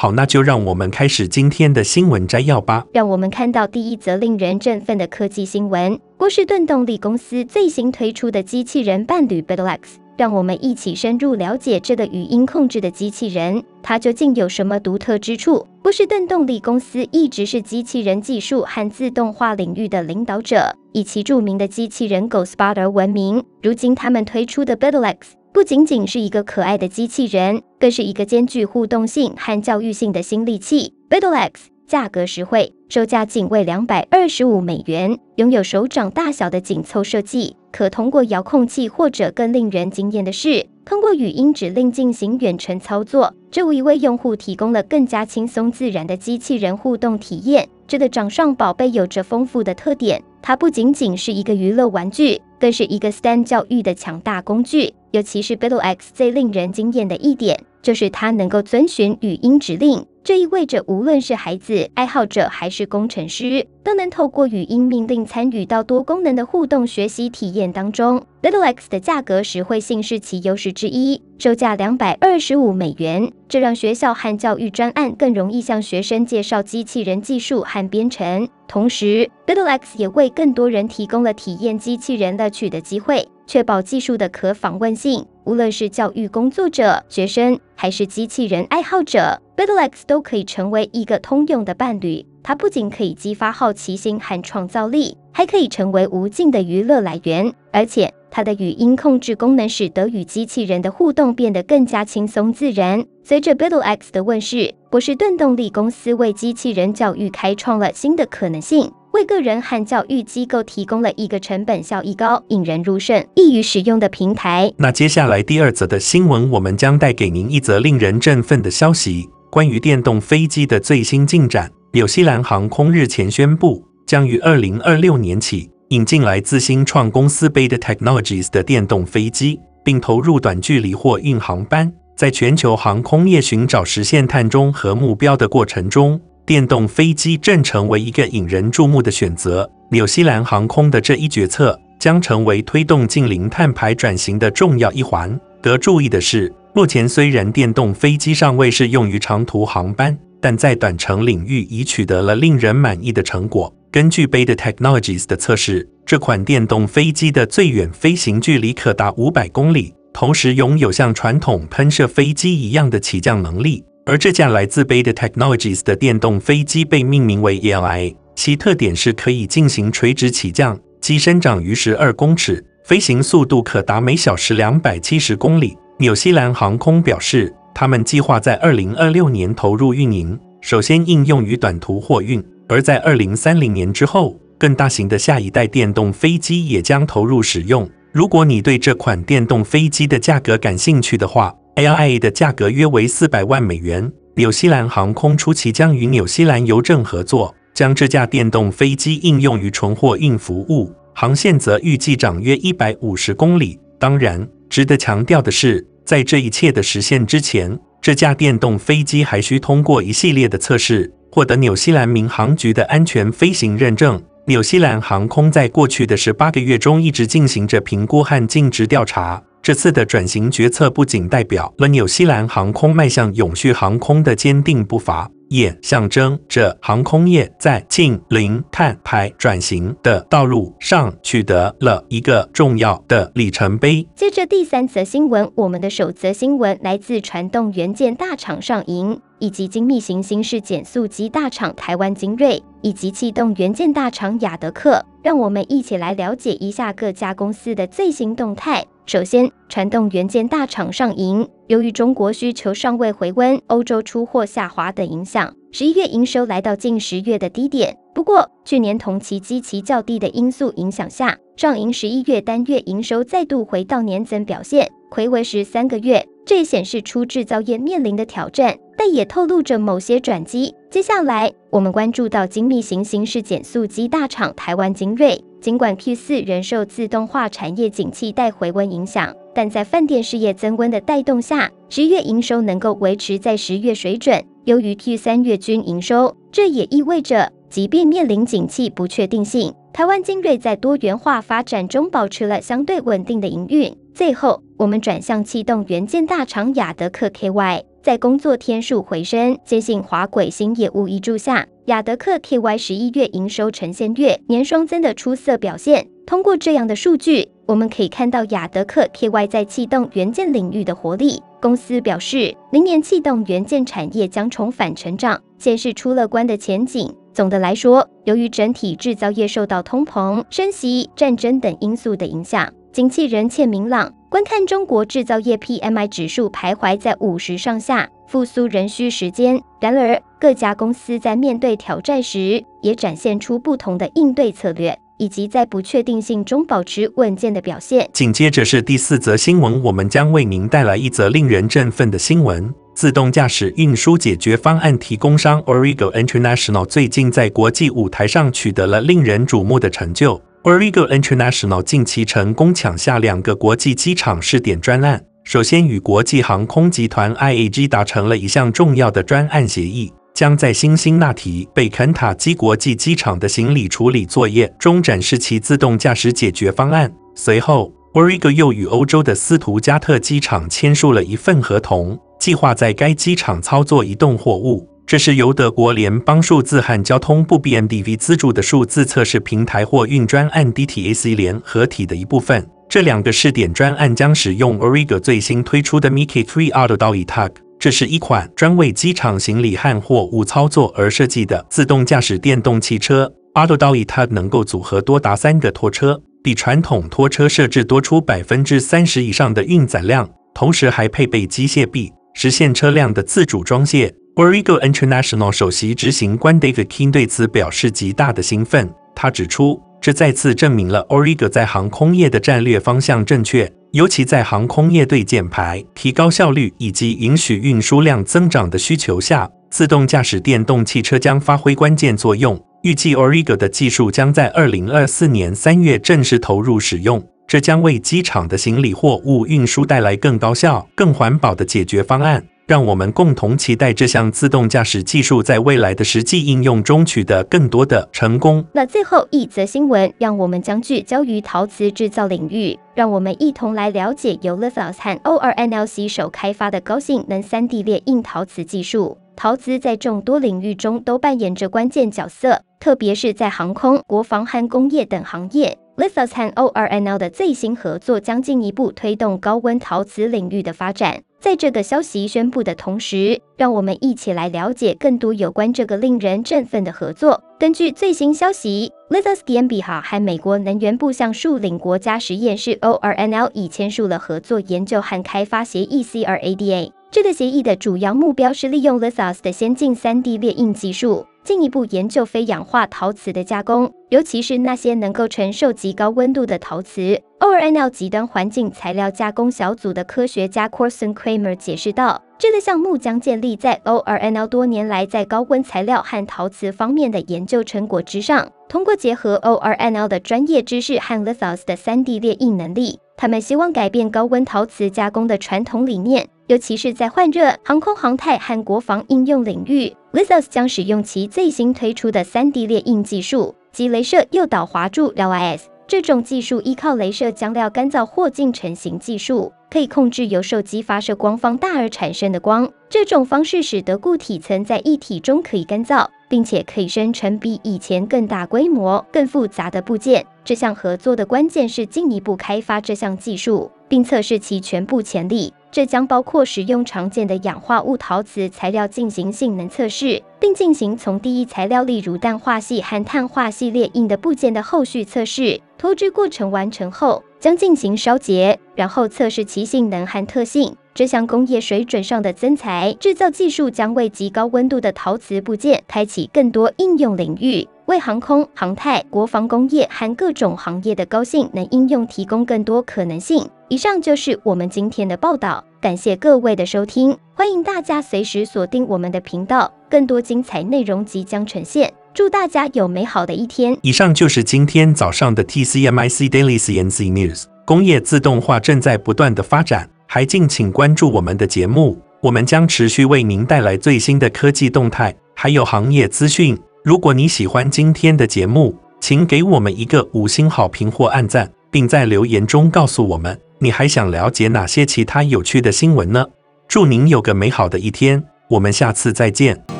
好，那就让我们开始今天的新闻摘要吧。让我们看到第一则令人振奋的科技新闻：波士顿动力公司最新推出的机器人伴侣 BettelX。让我们一起深入了解这个语音控制的机器人，它究竟有什么独特之处？波士顿动力公司一直是机器人技术和自动化领域的领导者，以其著名的机器人 GoSpot 而闻名。如今，他们推出的 BettelX。不仅仅是一个可爱的机器人，更是一个兼具互动性和教育性的新利器。BettelX 价格实惠，售价仅为两百二十五美元，拥有手掌大小的紧凑设计，可通过遥控器或者更令人惊艳的是，通过语音指令进行远程操作，这无疑为用户提供了更加轻松自然的机器人互动体验。这个掌上宝贝有着丰富的特点，它不仅仅是一个娱乐玩具，更是一个 STEM 教育的强大工具。尤其是 Beetle X 最令人惊艳的一点，就是它能够遵循语音指令。这意味着，无论是孩子、爱好者还是工程师，都能透过语音命令参与到多功能的互动学习体验当中。BettelX 的价格实惠性是其优势之一，售价两百二十五美元，这让学校和教育专案更容易向学生介绍机器人技术和编程。同时，BettelX 也为更多人提供了体验机器人乐趣的机会。确保技术的可访问性，无论是教育工作者、学生，还是机器人爱好者 b i t l e x 都可以成为一个通用的伴侣。它不仅可以激发好奇心和创造力，还可以成为无尽的娱乐来源。而且，它的语音控制功能使得与机器人的互动变得更加轻松自然。随着 BettelX 的问世，波士顿动力公司为机器人教育开创了新的可能性。为个人和教育机构提供了一个成本效益高、引人入胜、易于使用的平台。那接下来第二则的新闻，我们将带给您一则令人振奋的消息：关于电动飞机的最新进展。纽西兰航空日前宣布，将于二零二六年起引进来自新创公司 Beta Technologies 的电动飞机，并投入短距离货运航班，在全球航空业寻找实现碳中和目标的过程中。电动飞机正成为一个引人注目的选择。纽西兰航空的这一决策将成为推动近零碳排转型的重要一环。得注意的是，目前虽然电动飞机尚未适用于长途航班，但在短程领域已取得了令人满意的成果。根据 Beta Technologies 的测试，这款电动飞机的最远飞行距离可达五百公里，同时拥有像传统喷射飞机一样的起降能力。而这架来自 Beta Technologies 的电动飞机被命名为 ELI，其特点是可以进行垂直起降，机身长于十二公尺，飞行速度可达每小时两百七十公里。纽西兰航空表示，他们计划在二零二六年投入运营，首先应用于短途货运，而在二零三零年之后，更大型的下一代电动飞机也将投入使用。如果你对这款电动飞机的价格感兴趣的话，LIA 的价格约为四百万美元。纽西兰航空初期将与纽西兰邮政合作，将这架电动飞机应用于纯货运服务，航线则预计长约一百五十公里。当然，值得强调的是，在这一切的实现之前，这架电动飞机还需通过一系列的测试，获得纽西兰民航局的安全飞行认证。纽西兰航空在过去的十八个月中一直进行着评估和尽职调查。这次的转型决策不仅代表了纽西兰航空迈向永续航空的坚定步伐，也象征着航空业在近零碳排转型的道路上取得了一个重要的里程碑。接着第三则新闻，我们的首则新闻来自传动元件大厂上银，以及精密行星式减速机大厂台湾精锐，以及气动元件大厂雅德克。让我们一起来了解一下各家公司的最新动态。首先，传动元件大厂上银，由于中国需求尚未回温、欧洲出货下滑等影响，十一月营收来到近十月的低点。不过，去年同期基期较低的因素影响下，上银十一月单月营收再度回到年增表现，睽违十三个月。这显示出制造业面临的挑战，但也透露着某些转机。接下来，我们关注到精密型型式减速机大厂台湾精锐，尽管 Q 四仍受自动化产业景气带回温影响，但在饭店事业增温的带动下，十月营收能够维持在十月水准，优于 Q 三月均营收。这也意味着，即便面临景气不确定性，台湾精锐在多元化发展中保持了相对稳定的营运。最后，我们转向气动元件大厂亚德客 KY。在工作天数回升、接近滑轨新业务挹注下，亚德客 KY 十一月营收呈现月年双增的出色表现。通过这样的数据，我们可以看到亚德客 KY 在气动元件领域的活力。公司表示，明年气动元件产业将重返成长，显示出乐观的前景。总的来说，由于整体制造业受到通膨、升息、战争等因素的影响，景气仍欠明朗。观看中国制造业 PMI 指数徘徊在五十上下，复苏仍需时间。然而，各家公司在面对挑战时，也展现出不同的应对策略，以及在不确定性中保持稳健的表现。紧接着是第四则新闻，我们将为您带来一则令人振奋的新闻：自动驾驶运输解决方案提供商 Origo International 最近在国际舞台上取得了令人瞩目的成就。Aurigo International 近期成功抢下两个国际机场试点专案。首先，与国际航空集团 IAG 达成了一项重要的专案协议，将在辛辛那提贝肯塔基国际机场的行李处理作业中展示其自动驾驶解决方案。随后，Aurigo 又与欧洲的斯图加特机场签署了一份合同，计划在该机场操作移动货物。这是由德国联邦数字和交通部 BMDV 资助的数字测试平台货运专案 DTAC 联合体的一部分。这两个试点专案将使用 Aurigo 最新推出的 Mickey 3 AutoDog，这是一款专为机场行李和货物操作而设计的自动驾驶电动汽车。Auto-Doyetug 能够组合多达三个拖车，比传统拖车设置多出百分之三十以上的运载量，同时还配备机械臂，实现车辆的自主装卸。Origo International 首席执行官 David King 对此表示极大的兴奋。他指出，这再次证明了 Origo 在航空业的战略方向正确，尤其在航空业对减排、提高效率以及允许运输量增长的需求下，自动驾驶电动汽车将发挥关键作用。预计 Origo 的技术将在二零二四年三月正式投入使用，这将为机场的行李货物运输带来更高效、更环保的解决方案。让我们共同期待这项自动驾驶技术在未来的实际应用中取得更多的成功。那最后一则新闻，让我们将聚焦于陶瓷制造领域，让我们一同来了解由 Lithos 和 ORNL 携手开发的高性能 3D 列印陶瓷技术。陶瓷在众多领域中都扮演着关键角色，特别是在航空、国防和工业等行业。Lithos 和 ORNL 的最新合作将进一步推动高温陶瓷领域的发展。在这个消息宣布的同时，让我们一起来了解更多有关这个令人振奋的合作。根据最新消息，Lithos GmbH 和美国能源部橡树岭国家实验室 ORNL 已签署了合作研究和开发协议 CRADA。这个协议的主要目标是利用 Lithos 的先进 3D 列印技术，进一步研究非氧化陶瓷的加工，尤其是那些能够承受极高温度的陶瓷。ORNL 极端环境材料加工小组的科学家 Corson Kramer 解释道：“这个项目将建立在 ORNL 多年来在高温材料和陶瓷方面的研究成果之上，通过结合 ORNL 的专业知识和 Lithos 的 3D 列印能力，他们希望改变高温陶瓷加工的传统理念。”尤其是在换热、航空航太和国防应用领域，Lithos 将使用其最新推出的 3D 列印技术及镭射诱导滑柱 （LIS）。这种技术依靠镭射浆料干燥或进成型技术，可以控制由受激发射光放大而产生的光。这种方式使得固体层在液体中可以干燥，并且可以生成比以前更大规模、更复杂的部件。这项合作的关键是进一步开发这项技术，并测试其全部潜力。这将包括使用常见的氧化物陶瓷材料进行性能测试，并进行从第一材料例如氮化系和碳化系列印的部件的后续测试。脱脂过程完成后，将进行烧结，然后测试其性能和特性。这项工业水准上的增材制造技术将为极高温度的陶瓷部件开启更多应用领域，为航空、航太、国防工业和各种行业的高性能应用提供更多可能性。以上就是我们今天的报道。感谢各位的收听，欢迎大家随时锁定我们的频道，更多精彩内容即将呈现。祝大家有美好的一天。以上就是今天早上的 TCMIC Daily CNC News。工业自动化正在不断的发展，还敬请关注我们的节目，我们将持续为您带来最新的科技动态，还有行业资讯。如果你喜欢今天的节目，请给我们一个五星好评或按赞，并在留言中告诉我们你还想了解哪些其他有趣的新闻呢？祝您有个美好的一天，我们下次再见。